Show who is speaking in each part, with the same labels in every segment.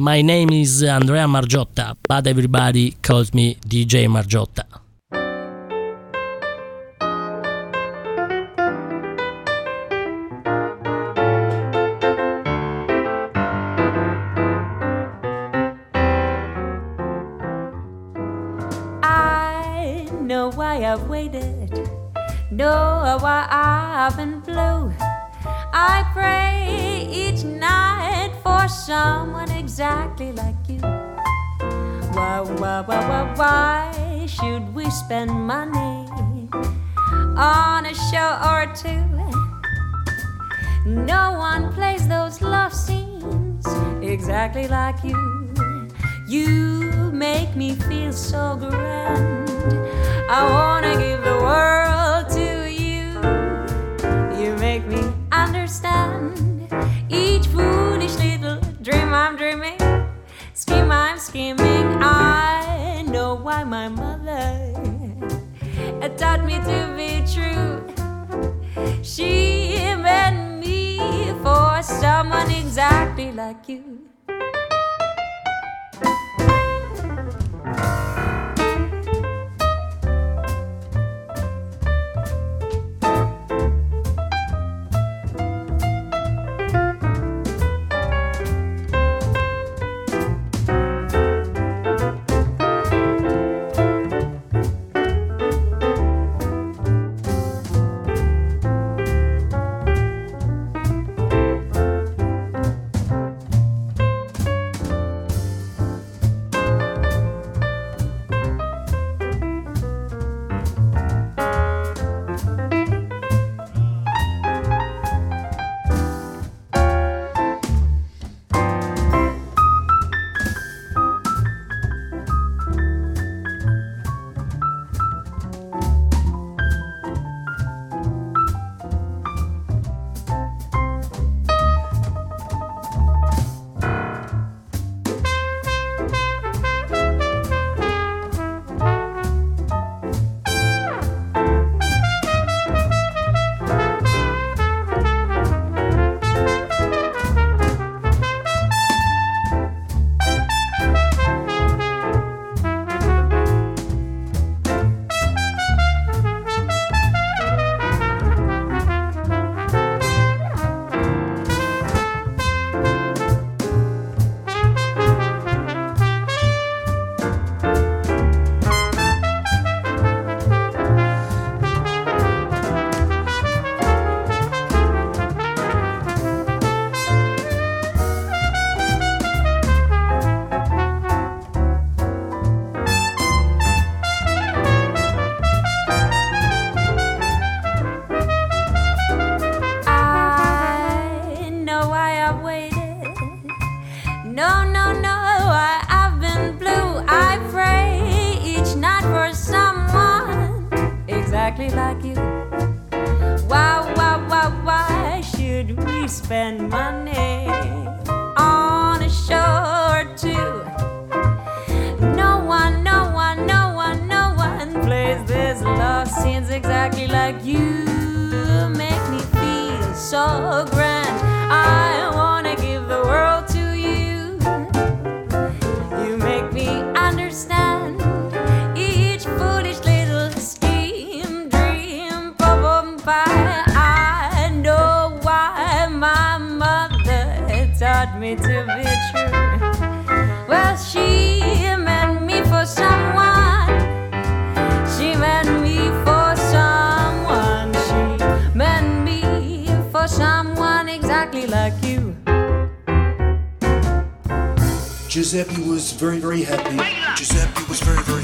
Speaker 1: My name is Andrea Margiotta, but everybody calls me DJ Margiotta.
Speaker 2: Why, should we spend money on a show or two? No one plays those love scenes exactly like you. You make me feel so grand. I wanna give the world taught me to be true. She meant me for someone exactly like you. I've waited. No, no, no, I, I've been blue. I pray each night for someone exactly like you. Why, why, why, why should we spend money on a show or two? No one, no one, no one, no one plays this love scenes exactly like you. Make me feel so grand.
Speaker 3: Giuseppe was very, very happy. Giuseppe was very, very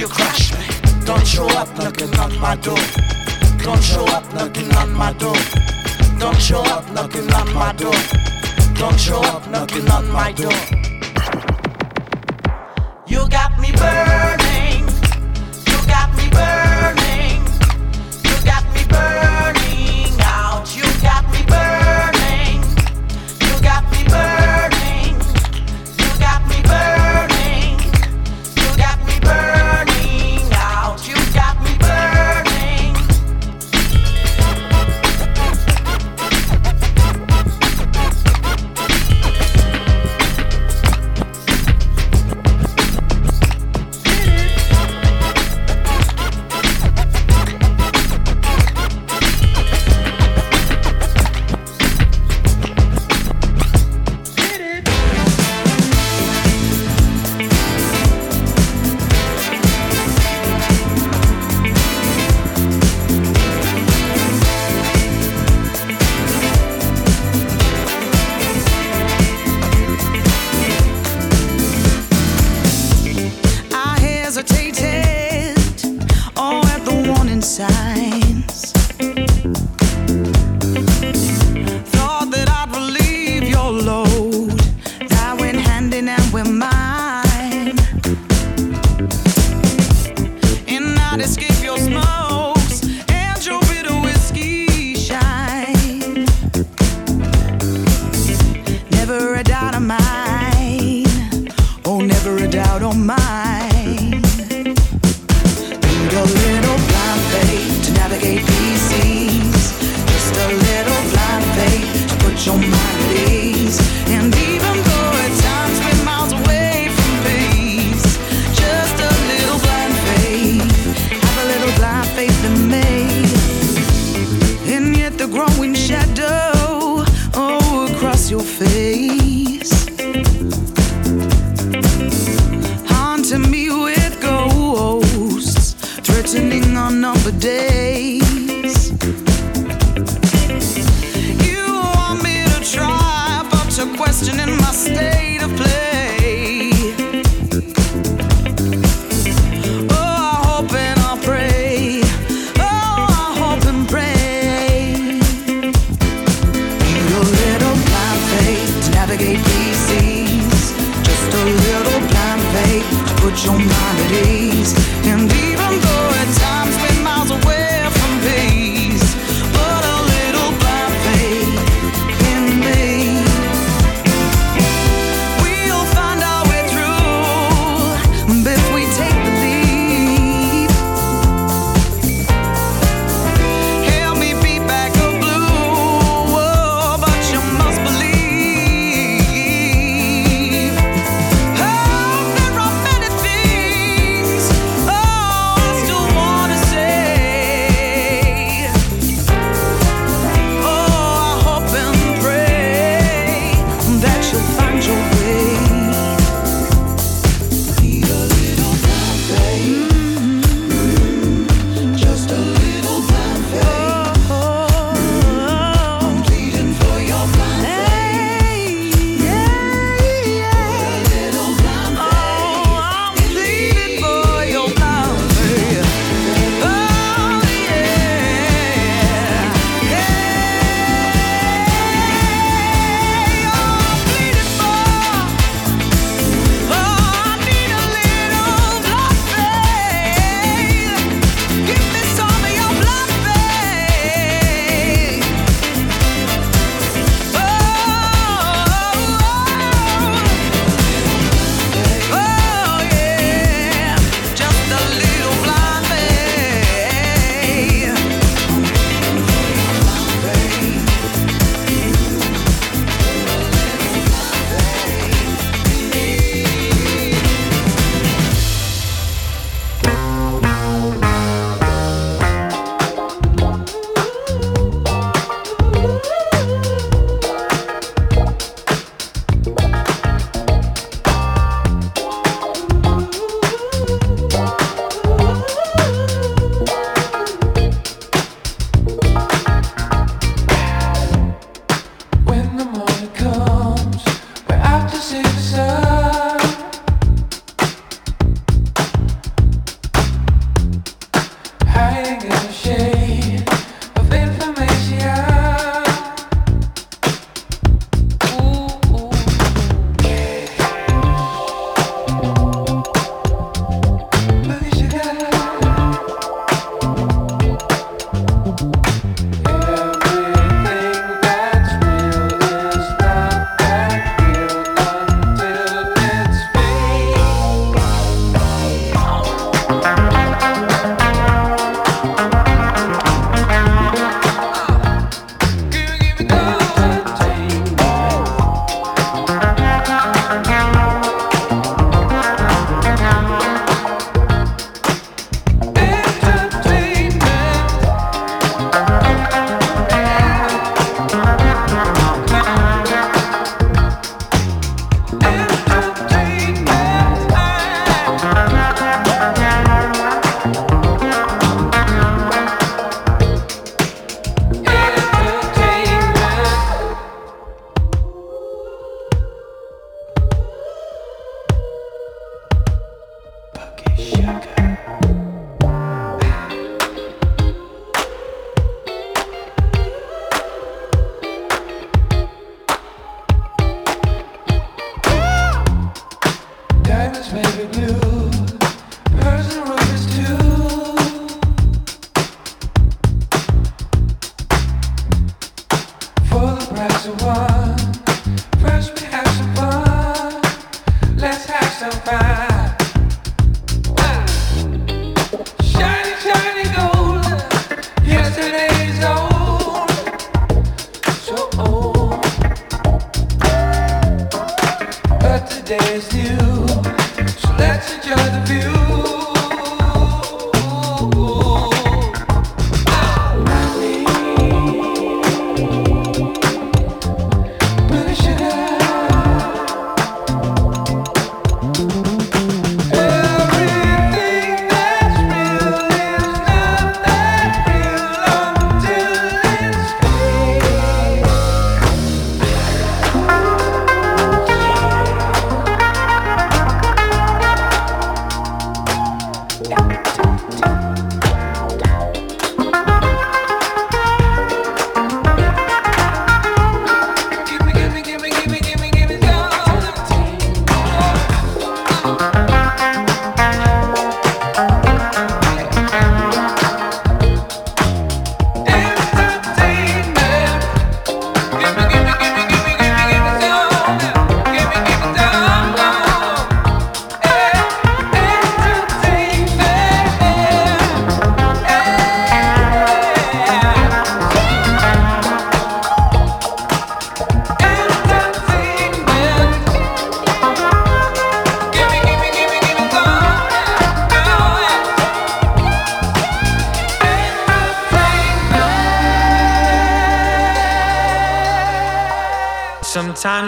Speaker 3: you
Speaker 4: crash me. Don't show up knocking on my door. Don't show up knocking on my door. Don't show up knocking on my door. Don't show up knocking on my door. out
Speaker 5: on my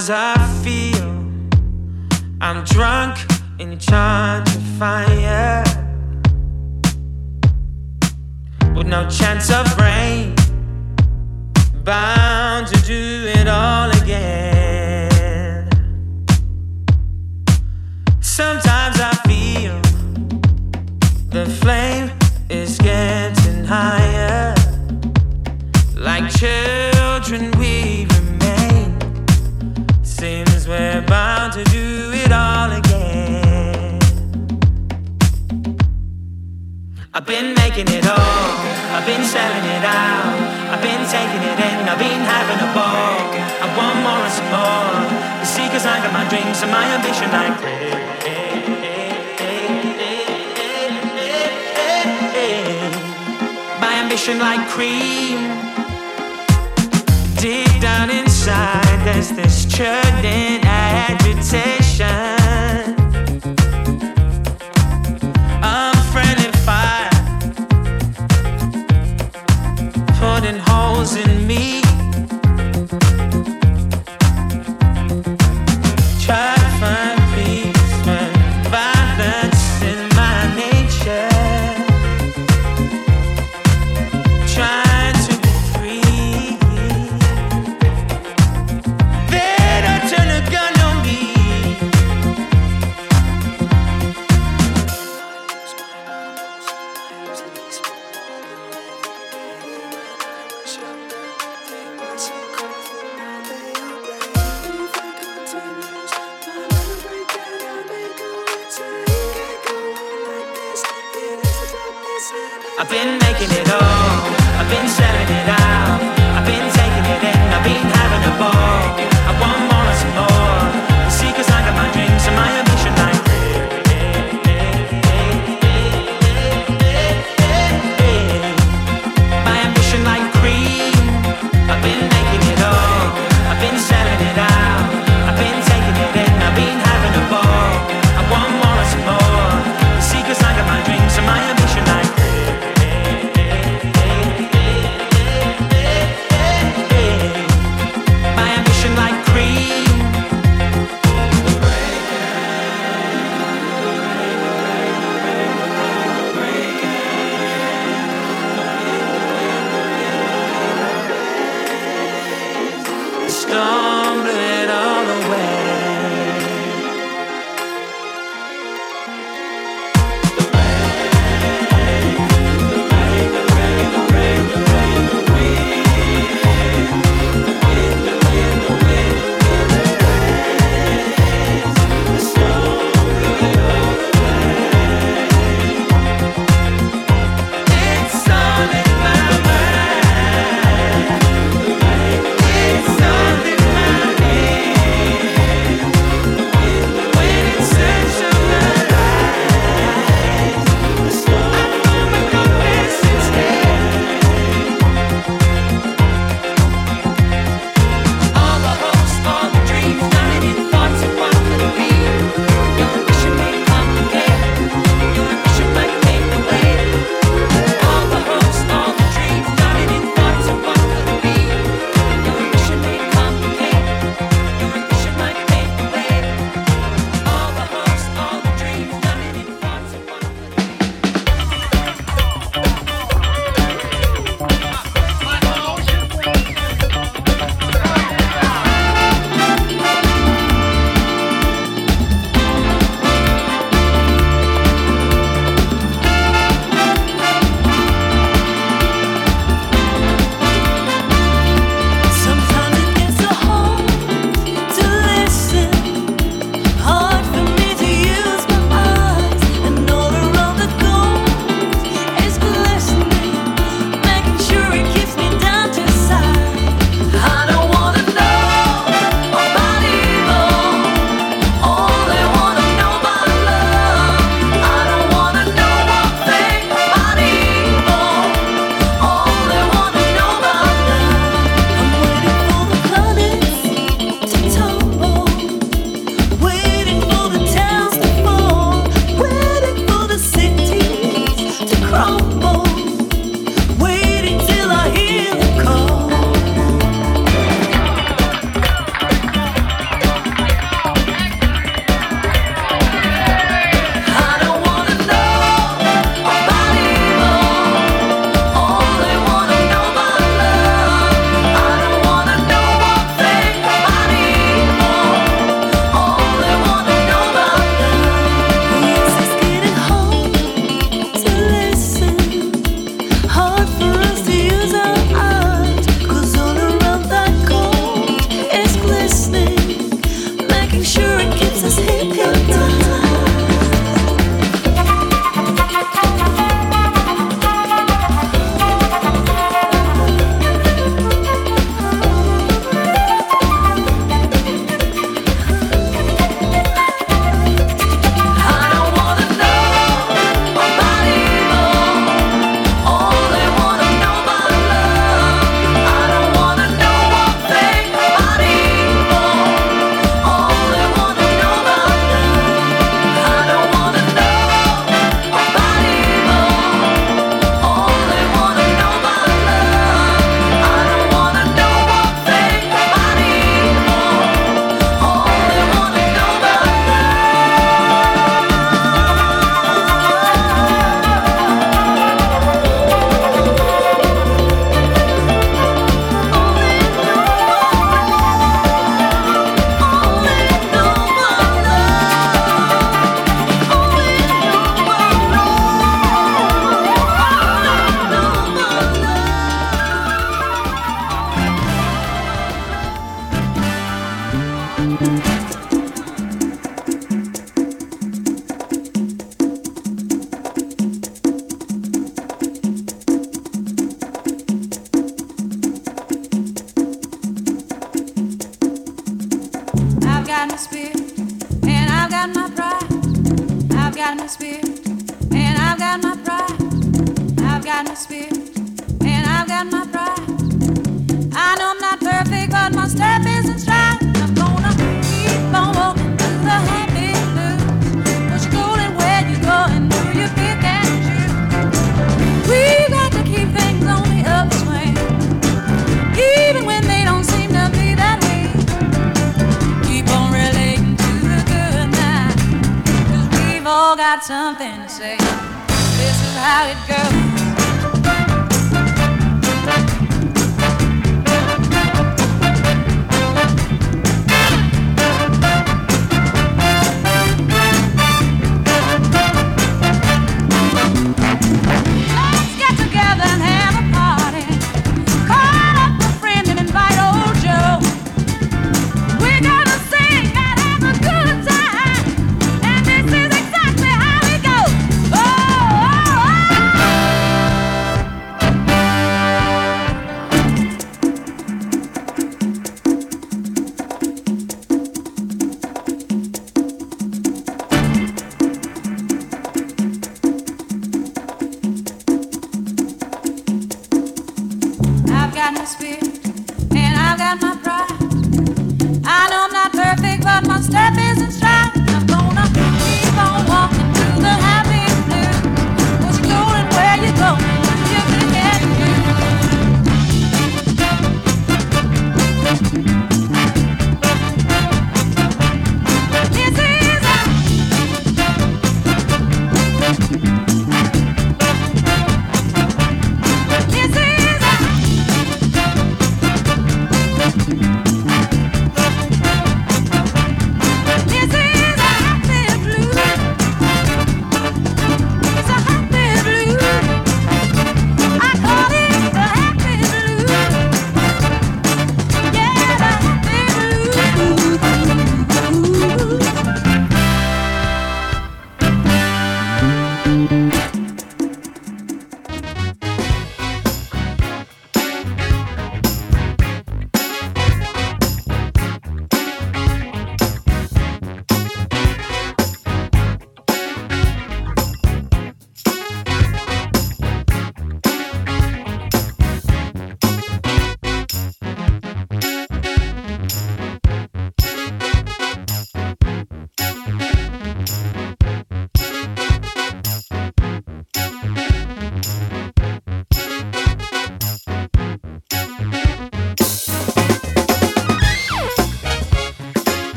Speaker 6: Sometimes I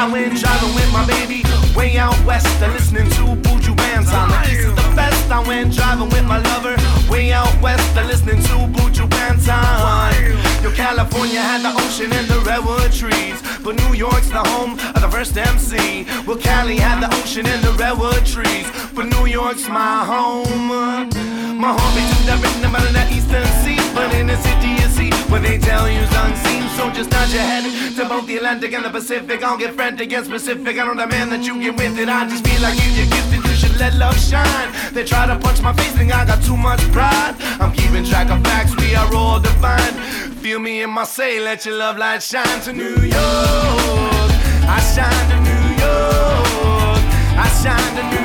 Speaker 6: island, driving with my baby. Way out west, and
Speaker 7: listening to Buju Banton the
Speaker 4: east of the best. I
Speaker 8: went driving with my lover. Way out west, and listening to Buju Banton. Yo, California had the ocean and the redwood trees, but New York's the home of the first MC. Well, Cali had the ocean and the redwood trees, but New York's my home. My homie to the rhythm out of the eastern sea. But in the city, you see what they tell you's unseen. So just nod your head to both the Atlantic and the Pacific. I'll get frantic and specific. I don't demand that you get with it. I just feel like if you're gifted, you should let love shine. They try to punch my face, think I got too much pride. I'm keeping track of facts, we are all divine. Feel me in my say, let your love light shine to New York. I shine to New York. I shine to New York.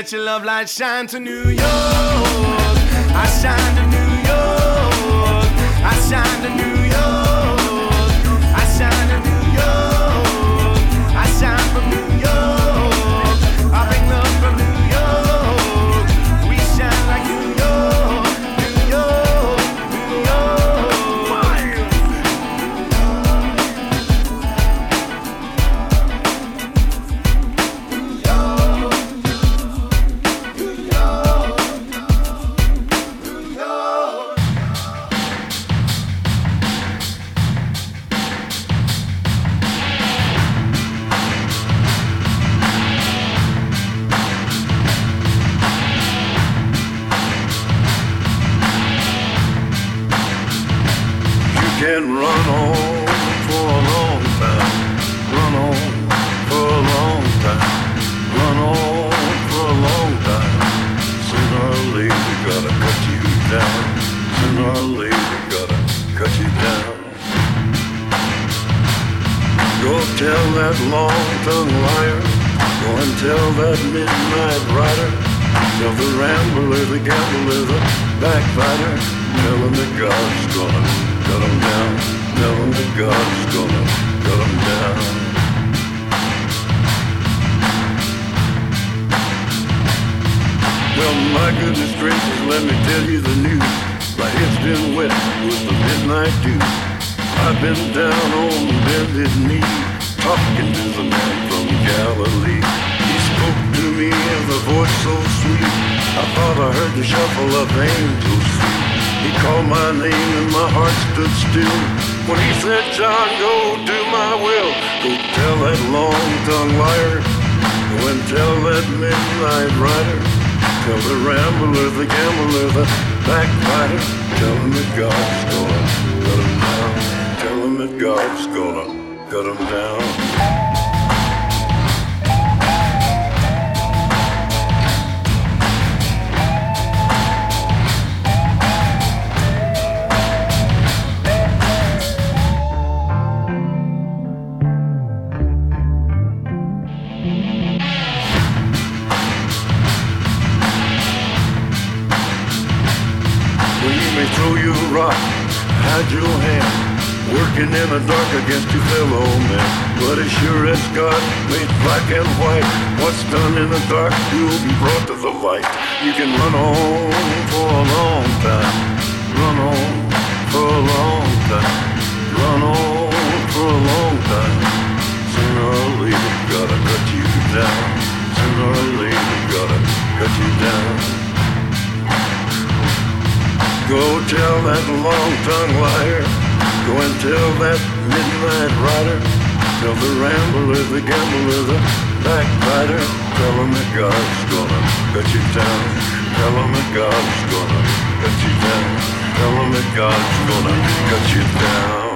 Speaker 8: Let your love light shine to New York. I shine to New York. I shine to New York. I shine to New York. I shine from New York.
Speaker 9: Called my name and my heart stood still. When he said, John, go do my will. Go tell that long-tongued liar. Go and tell that midnight rider. Tell the rambler, the gambler, the backbiter. Tell him that God's gonna cut him down. Tell him that God's gonna cut him down. Your hand, working in the dark against your fellow man. But as sure as God made black and white, what's done in the dark will be brought to the light. You can run on for a long time, run on for a long time, run on for a long time. Sooner or later, gotta cut you down. Sooner or later, gotta cut you down. Go tell that long-tongued liar. Go and tell that midnight rider. Tell the rambler, the gambler, the backbiter. Tell him that God's gonna cut you down. Tell him that God's gonna cut you down. Tell him that God's gonna cut you down.